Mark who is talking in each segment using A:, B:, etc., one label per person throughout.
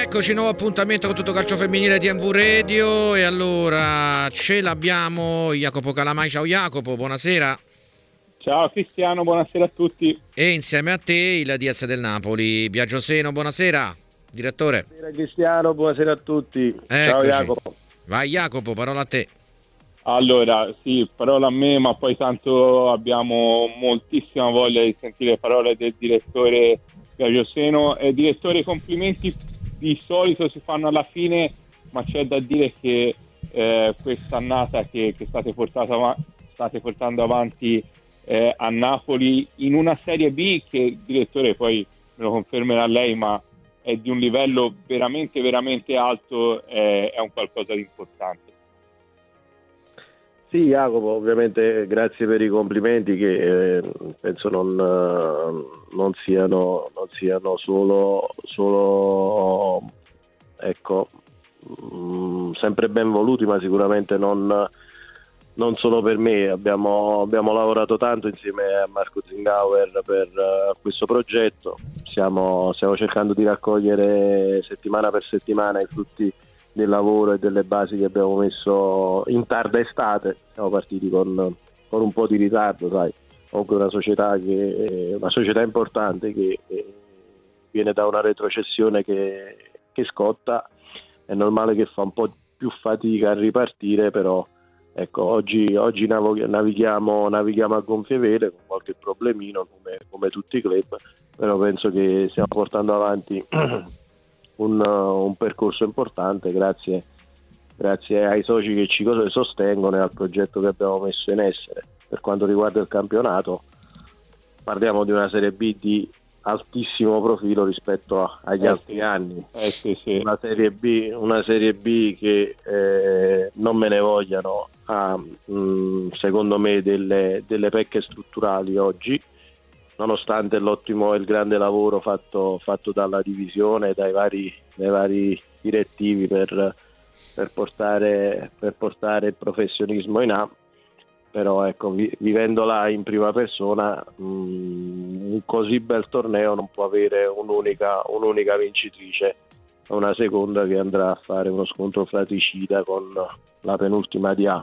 A: Eccoci, nuovo appuntamento con tutto calcio femminile di MV Radio e allora ce l'abbiamo Jacopo Calamai, ciao Jacopo, buonasera.
B: Ciao Cristiano, buonasera a tutti.
A: E insieme a te il DS del Napoli, Biagio Seno, buonasera, direttore.
C: Buonasera Cristiano, buonasera a tutti.
A: Eccoci.
C: Ciao Jacopo.
A: Vai Jacopo, parola a te.
B: Allora, sì, parola a me, ma poi tanto abbiamo moltissima voglia di sentire le parole del direttore Biagio Seno. Eh, direttore, complimenti di solito si fanno alla fine, ma c'è da dire che eh, questa annata che, che state, av- state, portando avanti eh, a Napoli in una Serie B che, direttore, poi me lo confermerà lei, ma è di un livello veramente, veramente alto, è un qualcosa di importante.
C: Sì, Jacopo, ovviamente grazie per i complimenti che eh, penso non, non, siano, non siano, solo, solo ecco, mh, mm, sempre ben voluti, ma sicuramente non, non solo per me. Abbiamo, abbiamo, lavorato tanto insieme a Marco Zingauer per uh, questo progetto, stiamo, stiamo cercando di raccogliere settimana per settimana i frutti del lavoro e delle basi che abbiamo messo in tarda estate. Siamo partiti con, con un po' di ritardo, sai. Comunque una società, che, una società importante che viene da una retrocessione che, che scotta. È normale che fa un po' più fatica a ripartire, però ecco, oggi, oggi navighiamo, navighiamo, a gonfie vele con qualche problemino come, come tutti i club, però penso che stiamo portando avanti un, un percorso importante grazie, grazie, ai soci che ci sostengono e al progetto che abbiamo messo in essere. Per quanto riguarda il campionato, parliamo di una Serie B di altissimo profilo rispetto a, agli eh altri sì. anni.
B: Eh sì, sì.
C: Una, serie B, una, serie B, che eh, non me ne vogliano ha mh, mm, secondo me delle, delle pecche strutturali oggi nonostante l'ottimo e il grande lavoro fatto, fatto dalla divisione e dai vari, dai vari direttivi per, per, portare, per, portare, il professionismo in A, però ecco, vi, vivendola in prima persona mh, mm, un così bel torneo non può avere un'unica, un'unica vincitrice una seconda che andrà a fare uno scontro fratricida con la penultima di A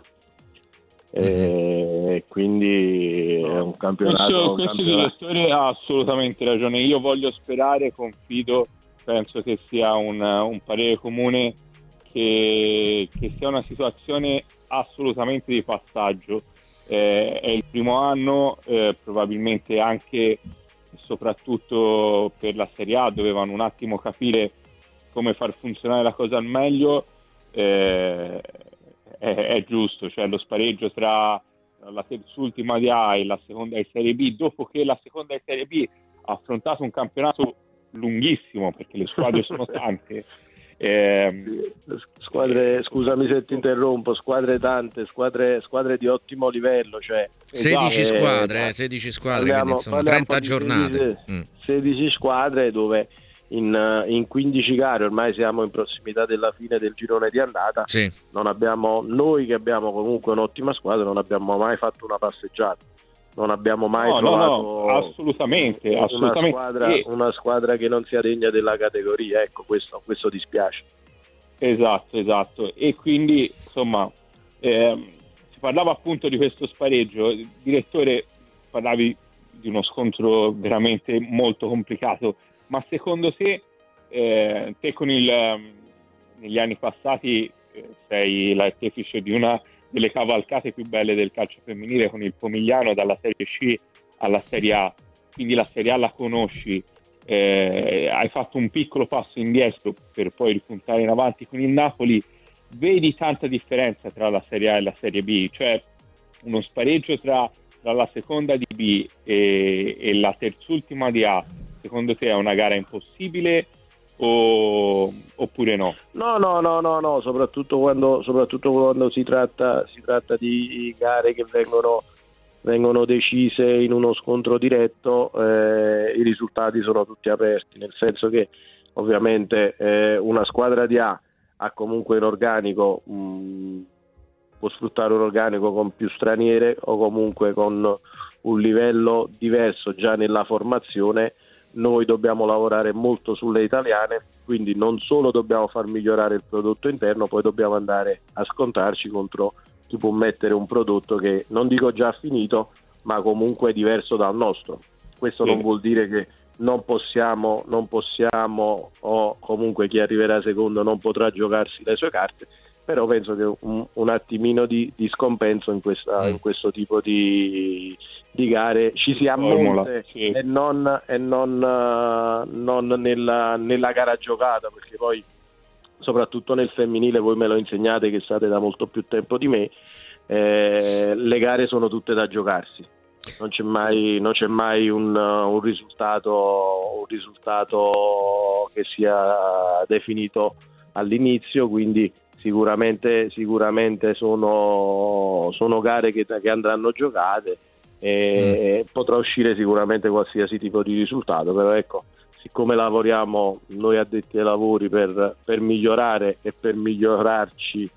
C: e quindi è un campionato.
B: Questo,
C: un
B: questo
C: campionato.
B: direttore ha assolutamente ragione. Io voglio sperare, confido, penso che sia un, un parere comune che, che, sia una situazione assolutamente di passaggio. Eh, è il primo anno, eh, probabilmente anche soprattutto per la Serie A dovevano un attimo capire come far funzionare la cosa al meglio. Eh, è, è giusto, cioè lo spareggio tra la terzultima di A e la seconda di Serie B, dopo che la seconda di Serie B ha affrontato un campionato lunghissimo, perché le squadre sono tante.
C: Eh, squadre, scusami se ti interrompo, squadre tante, squadre, squadre di ottimo livello, cioè
A: 16 esatto, squadre, eh, 16 squadre, parliamo, quindi insomma 30 giornate.
C: 16, 16 mm. squadre dove in, eh, in 15 gare, ormai siamo in prossimità della fine del girone di andata.
A: Sì.
C: Abbiamo, noi che abbiamo comunque un'ottima squadra non abbiamo mai fatto una passeggiata. Non abbiamo mai
B: no,
C: trovato
B: no, no, assolutamente,
C: una,
B: assolutamente.
C: Squadra,
B: e...
C: una squadra che non sia degna della categoria. Ecco, questo, questo dispiace.
B: Esatto, esatto. E quindi, insomma, eh, si parlava appunto di questo spareggio. Direttore, parlavi di uno scontro veramente molto complicato ma secondo te, eh, te con il, ehm, negli anni passati eh, sei l'artefice di una delle cavalcate più belle del calcio femminile con il Pomigliano dalla Serie C alla Serie A, quindi la Serie A la conosci, eh, hai fatto un piccolo passo indietro per poi ripuntare in avanti con il Napoli, vedi tanta differenza tra la Serie A e la Serie B, cioè uno spareggio tra, tra la seconda di B e, e la terzultima di A secondo te è una gara impossibile o, oppure no?
C: No, no, no, no, no, soprattutto quando, soprattutto quando si, tratta, si tratta di gare che vengono, vengono decise in uno scontro diretto, eh, i risultati sono tutti aperti, nel senso che ovviamente eh, una squadra di A ha comunque un organico, mh, mm, può sfruttare un organico con più straniere o comunque con un livello diverso già nella formazione noi dobbiamo lavorare molto sulle italiane, quindi non solo dobbiamo far migliorare il prodotto interno, poi dobbiamo andare a scontrarci contro chi può mettere un prodotto che non dico già finito, ma comunque diverso dal nostro. Questo sì. non vuol dire che non possiamo, non possiamo o comunque chi arriverà secondo non potrà giocarsi le sue carte, però penso che un, un attimino di, di scompenso in, questa, mm. in, questo tipo di, di gare ci sia molte sì. e non, e non, uh, non nella, nella, gara giocata perché poi soprattutto nel femminile voi me lo insegnate che state da molto più tempo di me eh, le sono tutte da giocarsi non c'è mai, non c'è mai un, un, risultato, un risultato che sia definito all'inizio quindi sicuramente, sicuramente sono, sono, gare che, che, andranno giocate e mm. potrà uscire sicuramente qualsiasi tipo di risultato, però ecco, siccome lavoriamo noi addetti ai lavori per, per migliorare e per migliorarci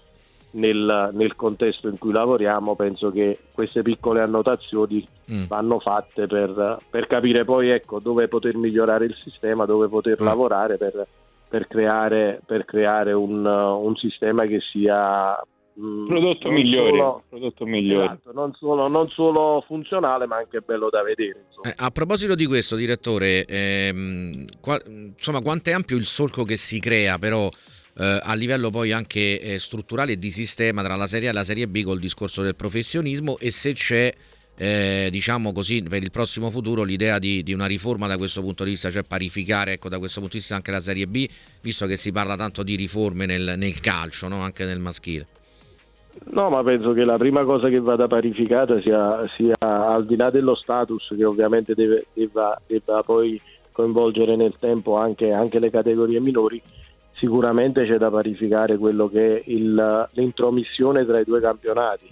C: nel, nel, contesto in cui lavoriamo, penso che queste piccole annotazioni mm. vanno fatte per, per capire poi ecco, dove poter migliorare il sistema, dove poter mm. lavorare per, per creare, per creare un, un, sistema che sia
B: mm, prodotto migliore, solo, prodotto migliore. Esatto,
C: non, solo, non, solo, funzionale ma anche bello da vedere.
A: Eh, a proposito di questo, direttore, ehm, qua, insomma, quanto è ampio il solco che si crea però eh, a livello poi anche eh, strutturale e di sistema tra la Serie A e la Serie B col discorso del professionismo e se c'è eh, diciamo così, per il prossimo futuro l'idea di, di, una riforma da questo punto di vista, cioè parificare ecco, da questo punto di vista anche la Serie B, visto che si parla tanto di riforme nel, nel calcio, no? anche nel maschile.
C: No, ma penso che la prima cosa che vada parificata sia, sia al di là dello status che ovviamente deve, debba, debba poi coinvolgere nel tempo anche, anche, le categorie minori, sicuramente c'è da parificare quello che è il, l'intromissione tra i due campionati.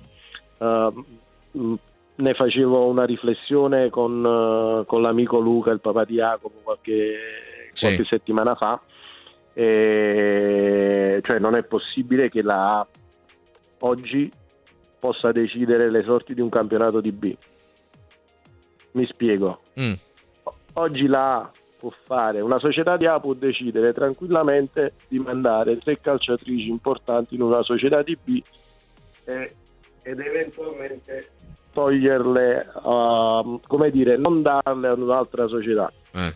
C: Uh, ne facevo una riflessione con, uh, con, l'amico Luca, il papà di Jacopo, qualche, sì. qualche settimana fa. E, cioè non è possibile che la A oggi possa decidere le sorti di un campionato di B. Mi spiego. Mm. Oggi la A può fare, una società di A può decidere tranquillamente di mandare tre calciatrici importanti in una società di B e, ed eventualmente toglierle, uh, come dire, non darle ad un'altra società. Eh.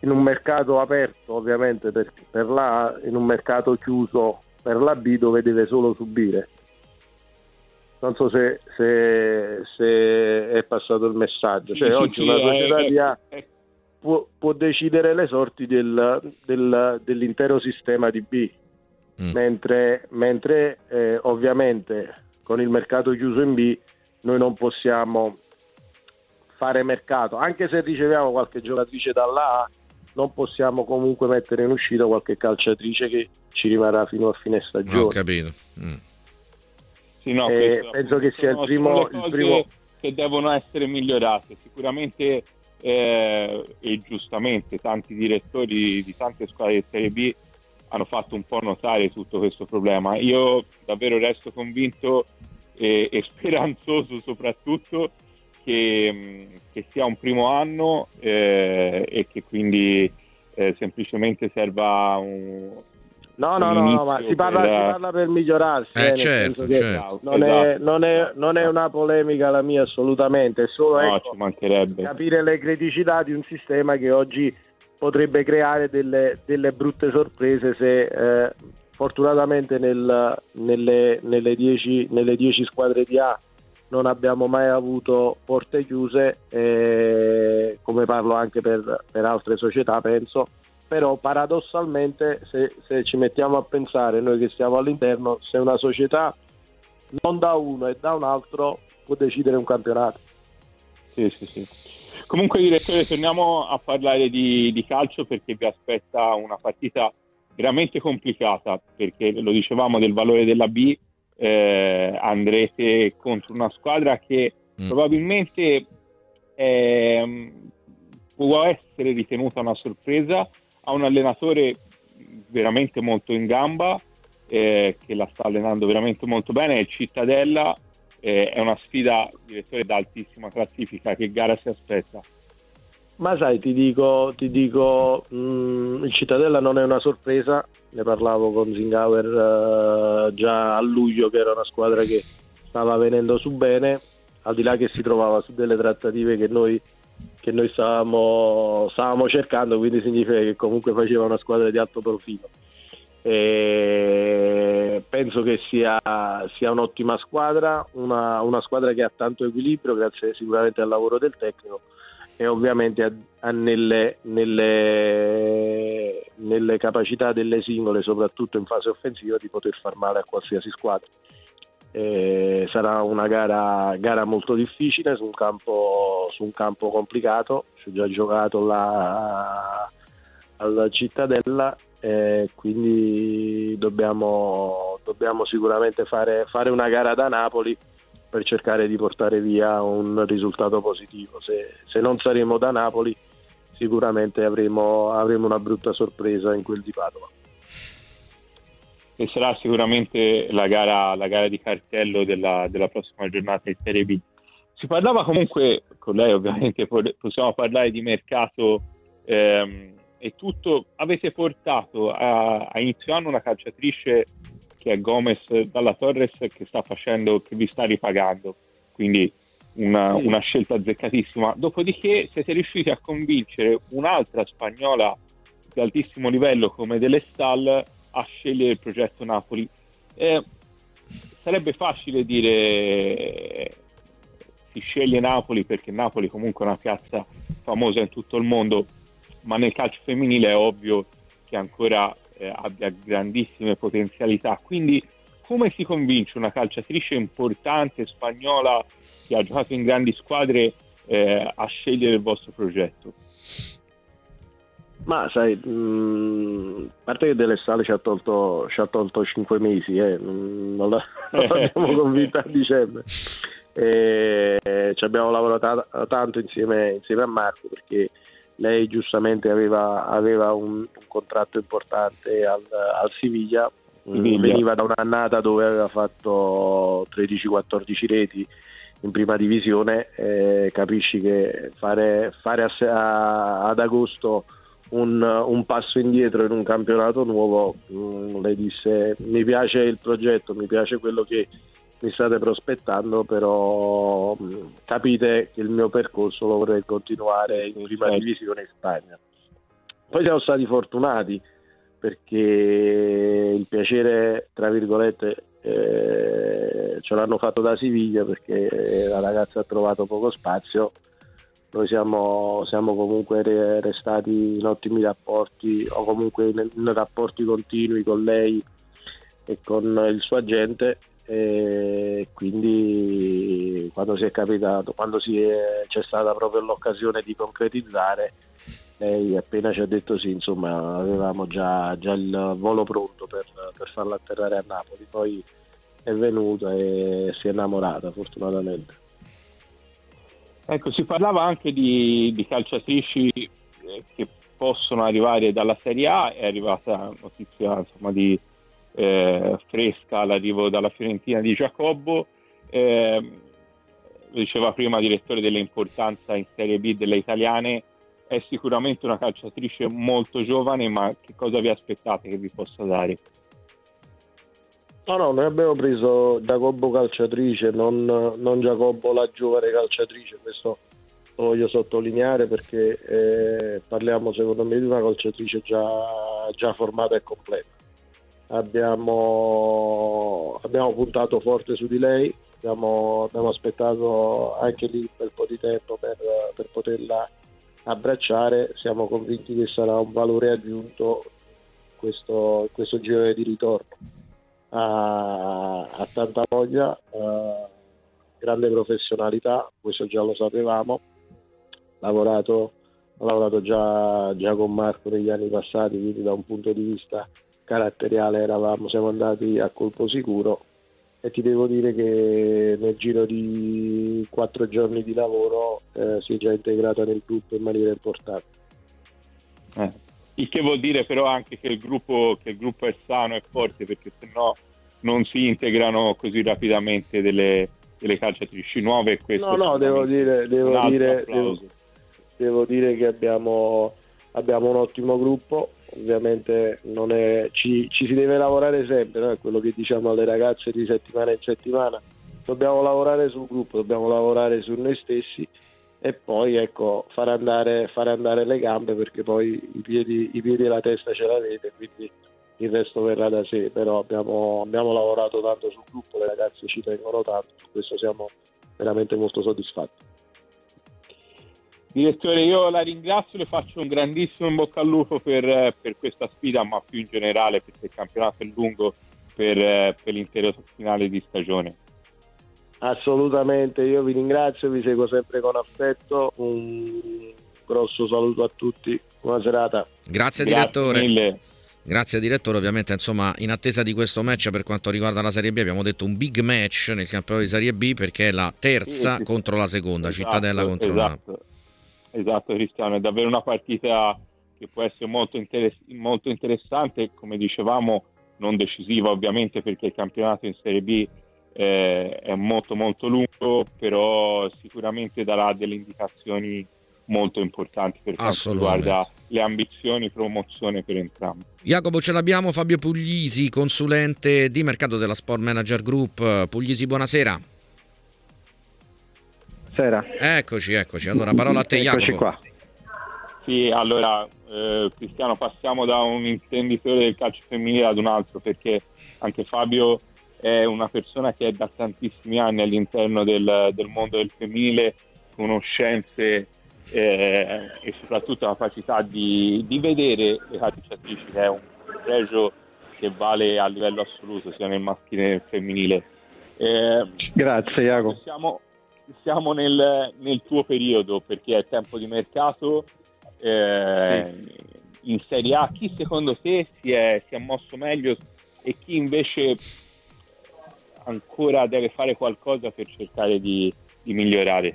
C: In un mercato aperto, ovviamente, per, per la in un mercato chiuso per la B dove deve solo subire. Non so se, se, se è passato il messaggio. Cioè, sì, oggi sì, una società eh, di A eh, può, può, decidere le sorti del, del, dell'intero sistema di B, mm. mentre, mentre eh, ovviamente con il mercato chiuso in B noi non possiamo fare mercato, anche se riceviamo qualche giocatrice dalla A, non possiamo comunque mettere in uscita qualche calciatrice che ci rimarrà fino a fine stagione. Ho
A: capito. Mm.
C: Sì, no, eh, penso che sia il primo, il primo,
B: che devono essere migliorate. Sicuramente eh, e giustamente tanti direttori di tante squadre di Serie B hanno fatto un po' notare tutto questo problema. Io davvero resto convinto e, e speranzoso soprattutto che, che, sia un primo anno eh, e che quindi eh, semplicemente serva un,
C: No, no, no, no, ma si parla, per... si parla per migliorarsi.
A: Eh, eh certo, certo.
C: Non, esatto. è, non, è, non, è, una polemica la mia assolutamente, è solo
B: no,
C: ecco, capire le criticità di un sistema che oggi potrebbe creare delle, delle brutte sorprese se eh, fortunatamente nel, nelle, nelle, 10, nelle 10 squadre di A non abbiamo mai avuto porte chiuse, eh, come parlo anche per, per, altre società, penso. Però paradossalmente, se, se, ci mettiamo a pensare, noi che stiamo all'interno, se una società non da uno e da un altro può decidere un campionato.
B: Sì, sì, sì. Comunque, direttore, torniamo a parlare di, di calcio perché vi aspetta una partita veramente complicata perché lo dicevamo del valore della B eh, andrete contro una squadra che mm. probabilmente eh, può essere ritenuta una sorpresa ha un allenatore veramente molto in gamba eh, che la sta allenando veramente molto bene è Cittadella eh, è una sfida direttore da altissima classifica. Che gara si aspetta?
C: Ma sai, ti dico, ti dico mh, mm, il Cittadella non è una sorpresa, ne parlavo con Zingauer uh, già a luglio che era una squadra che stava venendo su bene, al di là che si trovava su delle trattative che noi, che noi stavamo, stavamo cercando, quindi significa che comunque faceva una squadra di alto profilo. E penso che sia, sia un'ottima squadra, una, una, squadra che ha tanto equilibrio grazie sicuramente al lavoro del tecnico e ovviamente ha, ha nelle, nelle, nelle, capacità delle singole, soprattutto in fase offensiva, di poter far male a qualsiasi squadra. E sarà una gara, gara molto difficile su un, campo, su un campo complicato, ci ho già giocato là alla Cittadella e quindi dobbiamo, dobbiamo sicuramente fare, fare una gara da Napoli per cercare di portare via un risultato positivo. Se, se non saremo da Napoli sicuramente avremo, avremo, una brutta sorpresa in quel di Padova.
B: E sarà sicuramente la gara, la gara di cartello della, della, prossima giornata in Serie B. Si parlava comunque, con lei ovviamente possiamo parlare di mercato ehm, e tutto, avete portato a, a inizio anno una calciatrice che è Gomez dalla Torres che sta facendo, che vi sta ripagando. Quindi una, una, scelta azzeccatissima. Dopodiché siete riusciti a convincere un'altra spagnola di altissimo livello come Delle Stal a scegliere il progetto Napoli. Eh, sarebbe facile dire si sceglie Napoli perché Napoli comunque è una piazza famosa in tutto il mondo, ma nel calcio femminile è ovvio che ancora eh, abbia grandissime potenzialità. Quindi come si convince una calciatrice importante spagnola che ha giocato in grandi squadre eh, a scegliere il vostro progetto?
C: Ma sai, mm, a parte che Delle Sale ci ha tolto, ci ha tolto 5 mesi, eh, non l'abbiamo convinta a dicembre. E, ci abbiamo lavorato tanto insieme, insieme a Marco perché lei giustamente aveva, aveva un, un, contratto importante al, al Siviglia, veniva da un'annata dove aveva fatto 13-14 reti in prima divisione, eh, capisci che fare, fare a, a, ad agosto un, un, passo indietro in un campionato nuovo, mh, mm, lei disse mi piace il progetto, mi piace quello che mi state prospettando, però capite che il mio percorso lo vorrei continuare in prima certo. divisione in Spagna. Poi siamo stati fortunati perché il piacere, tra virgolette, eh, ce l'hanno fatto da Siviglia perché la ragazza ha trovato poco spazio. Noi siamo, siamo comunque restati in ottimi rapporti o comunque in, in rapporti continui con lei e con il suo agente e quindi quando si è capitato, quando è, c'è stata proprio l'occasione di concretizzare, lei appena ci ha detto sì, insomma avevamo già, già il volo pronto per, per farla atterrare a Napoli, poi è venuta e si è innamorata fortunatamente.
B: Ecco, si parlava anche di, di calciatrici eh, che possono arrivare dalla Serie A, è arrivata notizia insomma, di eh, fresca l'arrivo dalla Fiorentina di Giacobbo. Eh, diceva prima direttore dell'importanza in Serie B delle italiane, è sicuramente una calciatrice molto giovane, ma che cosa vi aspettate che vi possa dare?
C: No, no, noi abbiamo preso Giacobbo calciatrice, non, non Giacobbo la giovane calciatrice, questo lo voglio sottolineare perché eh, parliamo secondo me di una calciatrice già, già formata e completa abbiamo, abbiamo puntato forte su di lei, abbiamo, abbiamo, aspettato anche lì un bel po' di tempo per, per poterla abbracciare, siamo convinti che sarà un valore aggiunto questo, questo giro di ritorno. Ha, ha tanta voglia, ha grande professionalità, questo già lo sapevamo, lavorato, lavorato già, già con Marco negli anni passati, quindi da un punto di vista caratteriale eravamo, siamo andati a colpo sicuro e ti devo dire che nel giro di quattro giorni di lavoro eh, si è già integrata nel gruppo in maniera importante.
B: Eh. Il che vuol dire però anche che il gruppo, che il gruppo è sano e forte perché se no non si integrano così rapidamente delle, delle calciatrici nuove.
C: no, no, devo dire, devo dire, devo, devo dire che abbiamo, abbiamo un ottimo gruppo, ovviamente è, ci, ci, si deve lavorare sempre, no? è quello che diciamo alle ragazze di settimana in settimana, dobbiamo lavorare sul gruppo, dobbiamo lavorare su noi stessi e poi ecco, fare, andare, fare andare le gambe perché poi i piedi, i piedi e la testa ce l'avete, quindi il resto verrà da sé, però abbiamo, abbiamo lavorato tanto sul gruppo, le ragazze ci tengono tanto, su questo siamo veramente molto soddisfatti.
B: Direttore, io la ringrazio, le faccio un grandissimo in bocca al lupo per, per questa sfida, ma più in generale perché il campionato è lungo per, per l'intero finale di stagione.
C: Assolutamente, io vi ringrazio, vi seguo sempre con affetto, un grosso saluto a tutti, buona serata.
A: Grazie, Grazie direttore. Mille. Grazie direttore, ovviamente insomma in attesa di questo match per quanto riguarda la Serie B abbiamo detto un big match nel campionato di Serie B perché è la terza sì, sì, contro la seconda, esatto, Cittadella contro
B: esatto, la... Esatto Cristiano, è davvero una partita che può essere molto, interess- molto interessante, come dicevamo non decisiva ovviamente perché il campionato in Serie B eh, è molto molto lungo, però sicuramente darà delle indicazioni molto importanti per quanto riguarda le ambizioni promozione per entrambi.
A: Jacopo ce l'abbiamo, Fabio Puglisi, consulente di mercato della Sport Manager Group. Puglisi, buonasera.
D: Sera.
A: Eccoci, eccoci. Allora, parola a te
D: eccoci
A: Jacopo.
D: Qua.
B: Sì, allora eh, Cristiano, passiamo da un intenditore del calcio femminile ad un altro perché anche Fabio è una persona che è da tantissimi anni all'interno del, del mondo del femminile, conoscenze eh, e soprattutto la capacità di, di vedere le calciatrici che è un pregio che vale a livello assoluto sia nel maschile che nel femminile.
D: Eh, Grazie Iago.
B: Siamo, siamo nel, nel, tuo periodo perché è tempo di mercato. Eh. In Serie A chi secondo te si è, si è mosso meglio e chi invece ancora deve fare qualcosa per cercare di, di migliorare?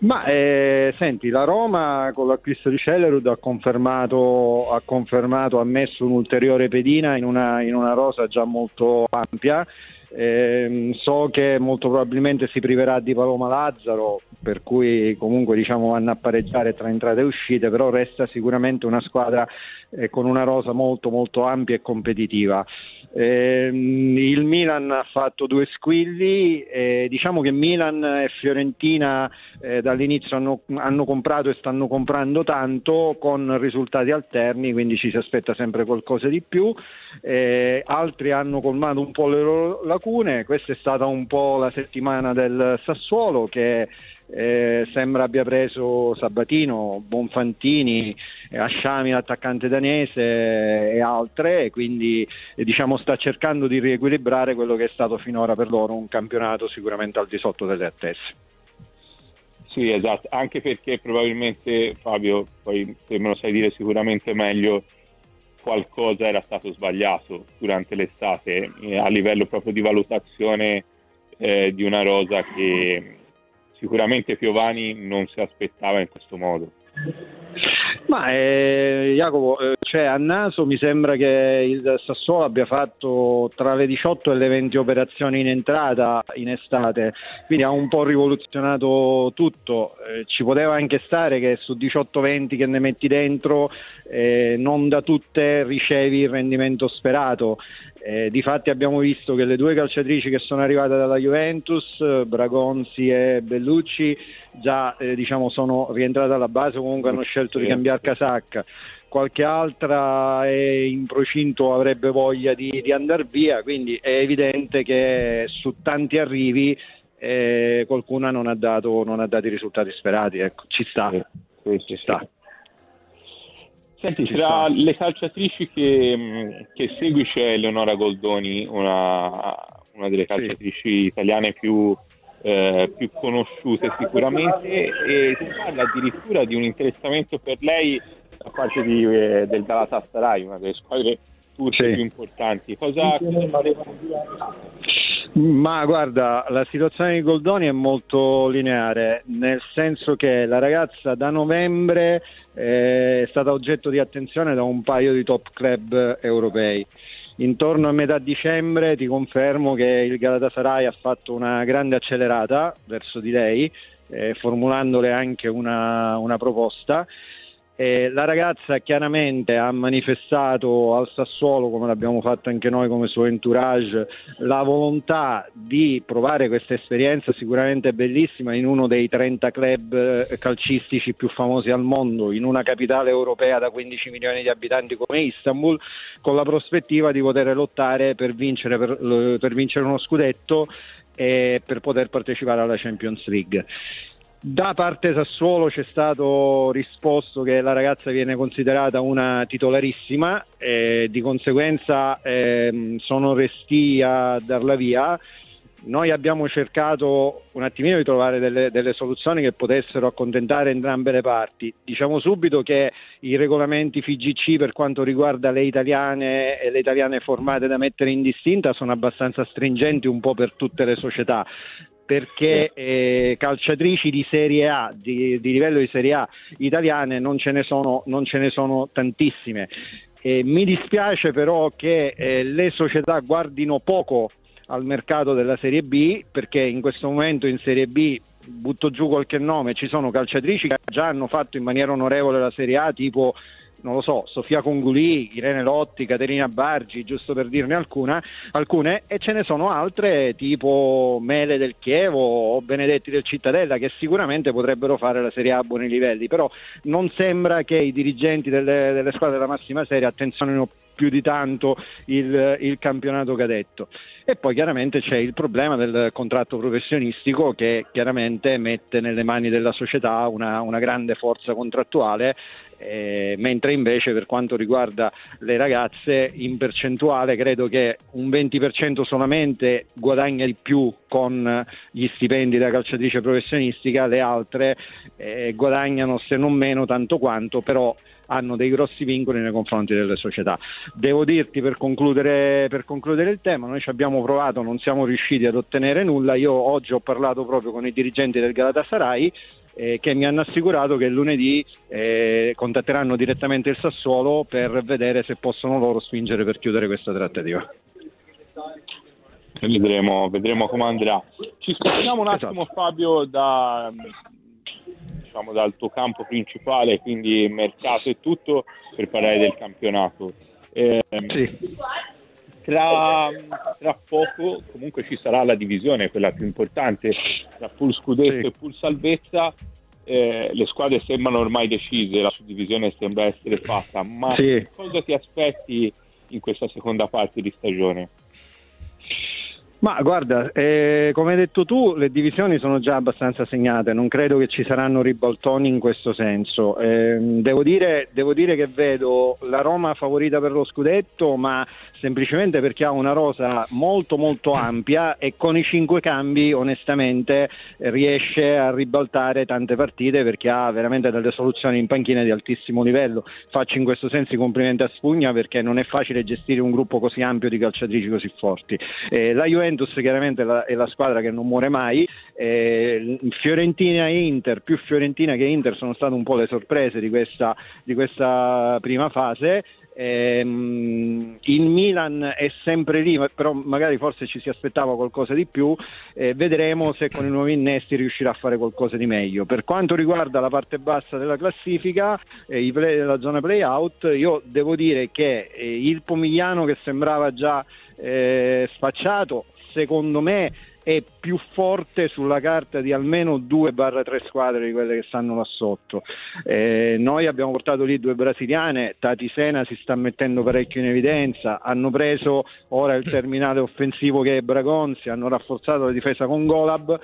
D: Ma eh, senti, la Roma con l'acquisto di Celerud ha confermato, ha confermato, ha messo un'ulteriore pedina in una, in una rosa già molto ampia. Eh, so che molto probabilmente si priverà di Paloma Lazzaro, per cui comunque diciamo vanno a pareggiare tra entrate e uscite, però resta sicuramente una squadra eh, con una rosa molto molto ampia e competitiva. Eh, il Milan ha fatto due squilli, eh, diciamo che Milan e Fiorentina eh, dall'inizio hanno, hanno, comprato e stanno comprando tanto con risultati alterni, quindi ci si aspetta sempre qualcosa di più. Eh, altri hanno colmato un po' le loro lacune, questa è stata un po' la settimana del Sassuolo che eh, sembra abbia preso Sabatino, Bonfantini, Asciami, l'attaccante danese e altre, quindi eh, diciamo, sta cercando di riequilibrare quello che è stato finora per loro un campionato sicuramente al di sotto delle attese.
B: Sì, esatto, anche perché probabilmente Fabio, poi se me lo sai dire sicuramente meglio, qualcosa era stato sbagliato durante l'estate eh, a livello proprio di valutazione eh, di una rosa che sicuramente Piovani non si aspettava in questo modo.
D: Ma eh, Jacopo, eh, cioè, a naso mi sembra che il Sassuolo abbia fatto tra le 18 e le 20 operazioni in entrata in estate, quindi ha un po' rivoluzionato tutto. Eh, ci poteva anche stare che su 18-20 che ne metti dentro eh, non da tutte ricevi il rendimento sperato. Eh, difatti abbiamo visto che le due calciatrici che sono arrivate dalla Juventus, Bragonzi e Bellucci, già eh, diciamo, sono rientrate alla base, comunque hanno scelto di cambiare casacca. Qualche altra è in procinto avrebbe voglia di, di andare via, quindi è evidente che su tanti arrivi eh, qualcuna non ha, dato, non ha dato i risultati sperati. Ecco, ci sta. Sì, ci sta.
B: Senti, tra le calciatrici che, che segui c'è Eleonora Goldoni, una, una delle calciatrici sì. italiane più, eh, più, conosciute sicuramente, e si parla addirittura di un interessamento per lei da parte di, eh, del Galatasaray, una delle squadre turche sì. più importanti. Cosa,
D: ma guarda, la situazione di Goldoni è molto lineare, nel senso che la ragazza da novembre eh, è stata oggetto di attenzione da un paio di top club europei. Intorno a metà dicembre ti confermo che il Galatasaray ha fatto una grande accelerata verso di lei eh, formulandole anche una, una proposta. Eh, la ragazza chiaramente ha manifestato al Sassuolo, come l'abbiamo fatto anche noi come suo entourage, la volontà di provare questa esperienza sicuramente bellissima in uno dei 30 club eh, calcistici più famosi al mondo, in una capitale europea da 15 milioni di abitanti come Istanbul, con la prospettiva di poter lottare per vincere, per, per vincere uno scudetto e per poter partecipare alla Champions League. Da parte Sassuolo c'è stato risposto che la ragazza viene considerata una titolarissima e di conseguenza eh, sono resti a darla via. Noi abbiamo cercato un attimino di trovare delle, delle, soluzioni che potessero accontentare entrambe le parti. Diciamo subito che i regolamenti FIGC per quanto riguarda le italiane e le italiane formate da mettere in distinta sono abbastanza stringenti un po' per tutte le società perché eh, calciatrici di Serie A, di, di, livello di Serie A italiane non ce ne sono, ce ne sono tantissime. Eh, mi dispiace però che eh, le società guardino poco al mercato della Serie B perché in questo momento in Serie B butto giù qualche nome, ci sono calciatrici che già hanno fatto in maniera onorevole la Serie A tipo non lo so, Sofia Conguli, Irene Lotti, Caterina Bargi, giusto per dirne alcuna, alcune, e ce ne sono altre tipo Mele del Chievo o Benedetti del Cittadella che sicuramente potrebbero fare la Serie A a buoni livelli, però non sembra che i dirigenti delle, delle squadre della massima serie attenzionino più di tanto il, il campionato cadetto. E poi chiaramente c'è il problema del contratto professionistico che chiaramente mette nelle mani della società una, una grande forza contrattuale, eh, mentre invece per quanto riguarda le ragazze in percentuale credo che un 20% solamente guadagna di più con gli stipendi da calciatrice professionistica, le altre eh, guadagnano se non meno tanto quanto, però hanno dei grossi vincoli nei confronti delle società. Devo dirti per concludere, per concludere il tema, noi ci abbiamo provato, non siamo riusciti ad ottenere nulla, io oggi ho parlato proprio con i dirigenti del Galatasaray eh, che mi hanno assicurato che lunedì eh, contatteranno direttamente il Sassuolo per vedere se possono loro spingere per chiudere questa trattativa.
B: Vedremo, vedremo come andrà. Ci spostiamo un attimo esatto. Fabio da, diciamo, dal tuo campo principale, quindi mercato e tutto, per parlare del campionato. Eh, sì. Tra, tra, poco comunque ci sarà la divisione, quella più importante, tra pool scudetto sì. e pool salvezza. Eh, le squadre sembrano ormai decise, la suddivisione sembra essere fatta, ma sì. cosa ti aspetti in questa seconda parte di stagione?
D: Ma guarda, eh, come hai detto tu, le divisioni sono già abbastanza segnate, non credo che ci saranno ribaltoni in questo senso. Eh, devo, dire, devo, dire, che vedo la Roma favorita per lo scudetto, ma semplicemente perché ha una rosa molto molto ampia e con i cinque cambi onestamente riesce a ribaltare tante partite perché ha veramente delle soluzioni in panchina di altissimo livello. Faccio in questo senso i complimenti a Spugna perché non è facile gestire un gruppo così ampio di calciatrici così forti. Eh, la Juventus Juventus chiaramente la, è la squadra che non muore mai, eh, Fiorentina e Inter, più Fiorentina che Inter sono state un po' le sorprese di questa, di questa prima fase. Ehm, il Milan è sempre lì, però magari forse ci si aspettava qualcosa di più. Eh, vedremo se con i nuovi innesti riuscirà a fare qualcosa di meglio. Per quanto riguarda la parte bassa della classifica, eh, play, la zona playout, io devo dire che eh, il Pomigliano che sembrava già eh, spacciato secondo me è più forte sulla carta di almeno 2-3 squadre di quelle che stanno là sotto. Eh, noi abbiamo portato lì due brasiliane, Tati Sena si sta mettendo parecchio in evidenza, hanno preso ora il terminale offensivo che è Bragonzi, hanno rafforzato la difesa con Golab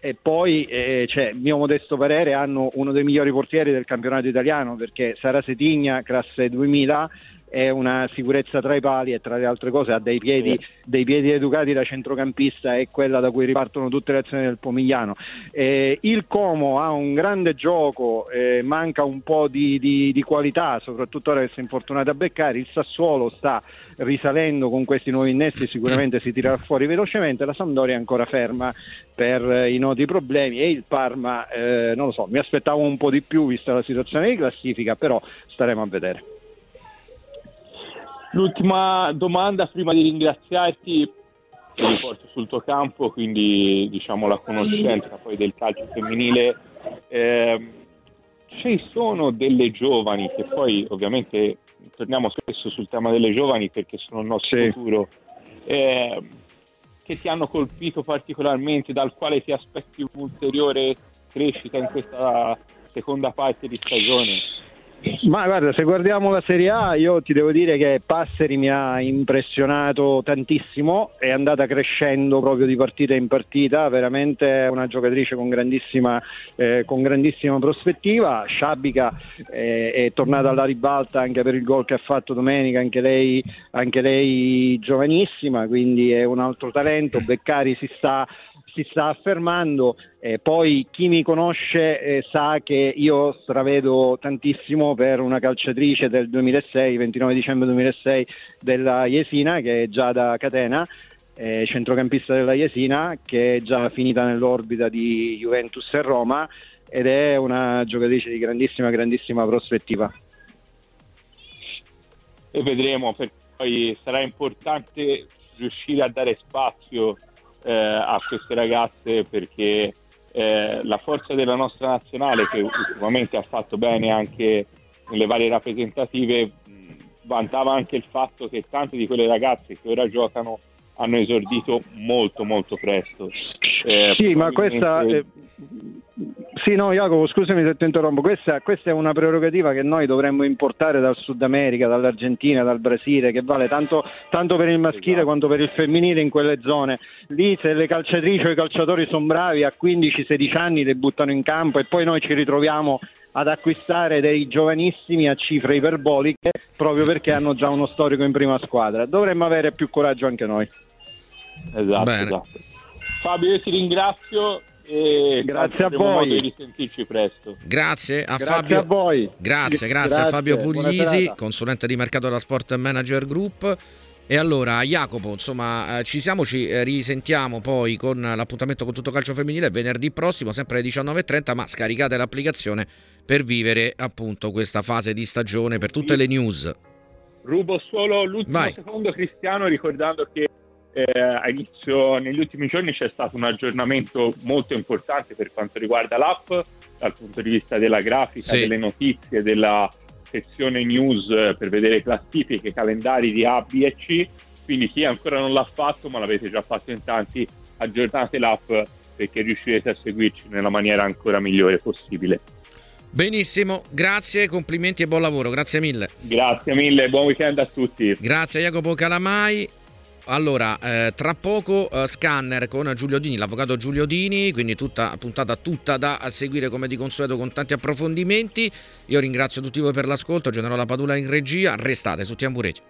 D: e poi, eh, cioè, mio modesto parere, hanno uno dei migliori portieri del campionato italiano perché Sara Setigna, classe 2000, è una sicurezza tra i pali e tra le altre cose ha dei piedi, dei piedi educati da centrocampista e quella da cui ripartono tutte le azioni del Pomigliano. Eh, il Como ha un grande gioco, eh, manca un po' di, di, di, qualità, soprattutto ora che si è infortunato a beccare. Il Sassuolo sta risalendo con questi nuovi innesti, sicuramente si tirerà fuori velocemente. La Sampdoria è ancora ferma per i noti problemi e il Parma, eh, non lo so, mi aspettavo un po' di più vista la situazione di classifica, però staremo a vedere.
B: L'ultima domanda prima di ringraziarti, mi riporto sul tuo campo, quindi diciamo la conoscenza poi del calcio femminile. Eh, ci sono delle giovani che poi ovviamente torniamo spesso sul tema delle giovani perché sono il nostro sì. futuro. Eh, che ti hanno colpito particolarmente, dal quale ti aspetti un'ulteriore crescita in questa seconda parte di stagione?
D: Ma guarda, se guardiamo la Serie A, io ti devo dire che Passeri mi ha impressionato tantissimo, è andata crescendo proprio di partita in partita, veramente una giocatrice con grandissima, eh, con grandissima prospettiva. Sciabica eh, è tornata alla ribalta anche per il gol che ha fatto domenica, anche lei, anche lei giovanissima, quindi è un altro talento. Beccari si sta si sta affermando, eh, poi chi mi conosce eh, sa che io stravedo tantissimo per una calciatrice del 2006, 29 dicembre 2006 della Jesina che è già da Catena, eh, centrocampista della Jesina che è già finita nell'orbita di Juventus e Roma ed è una giocatrice di grandissima, grandissima prospettiva.
B: E vedremo, perché poi sarà importante riuscire a dare spazio eh, a queste ragazze perché eh, la forza della nostra nazionale che ultimamente ha fatto bene anche nelle varie rappresentative vantava anche il fatto che tante di quelle ragazze che ora giocano hanno esordito molto molto presto.
D: Eh, sì, ma questa... Eh, sì, no, Jacopo, scusami se ti interrompo. Questa, questa, è una prerogativa che noi dovremmo importare dal Sud America, dall'Argentina, dal Brasile, che vale tanto, tanto per il maschile esatto. quanto per il femminile in quelle zone. Lì, se le calciatrici o i calciatori sono bravi, a 15-16 anni le buttano in campo e poi noi ci ritroviamo ad acquistare dei giovanissimi a cifre iperboliche proprio perché hanno già uno storico in prima squadra. Dovremmo avere più coraggio anche noi.
B: Esatto, esatto. Fabio, io ti ringrazio e
D: grazie a voi.
B: di risentirci presto.
A: Grazie a
D: grazie
A: Fabio.
D: A voi.
A: Grazie, grazie, grazie, a Fabio Puglisi, consulente di mercato della Sport Manager Group. E allora, Jacopo, insomma, eh, ci siamo, ci eh, risentiamo poi con l'appuntamento con tutto calcio femminile venerdì prossimo, sempre alle 19.30, ma scaricate l'applicazione per vivere appunto questa fase di stagione per tutte le news.
B: Rubo solo l'ultimo Vai. secondo Cristiano ricordando che eh, inizio, negli ultimi giorni c'è stato un aggiornamento molto importante per quanto riguarda l'app dal punto di vista della grafica, sì. delle notizie, della sezione news per vedere classifiche, calendari di A, B e C. Quindi chi ancora non l'ha fatto, ma l'avete già fatto in tanti, aggiornate l'app perché riuscirete a seguirci nella maniera ancora migliore possibile.
A: Benissimo, grazie, complimenti e buon lavoro, grazie mille.
B: Grazie mille, buon weekend a tutti.
A: Grazie a Jacopo Calamai. Allora, eh, tra poco eh, scanner con Giulio Dini, l'avvocato Giulio Dini, quindi tutta puntata tutta da seguire come di consueto con tanti approfondimenti. Io ringrazio tutti voi per l'ascolto, Generola Padula in regia, restate su Tiambureti.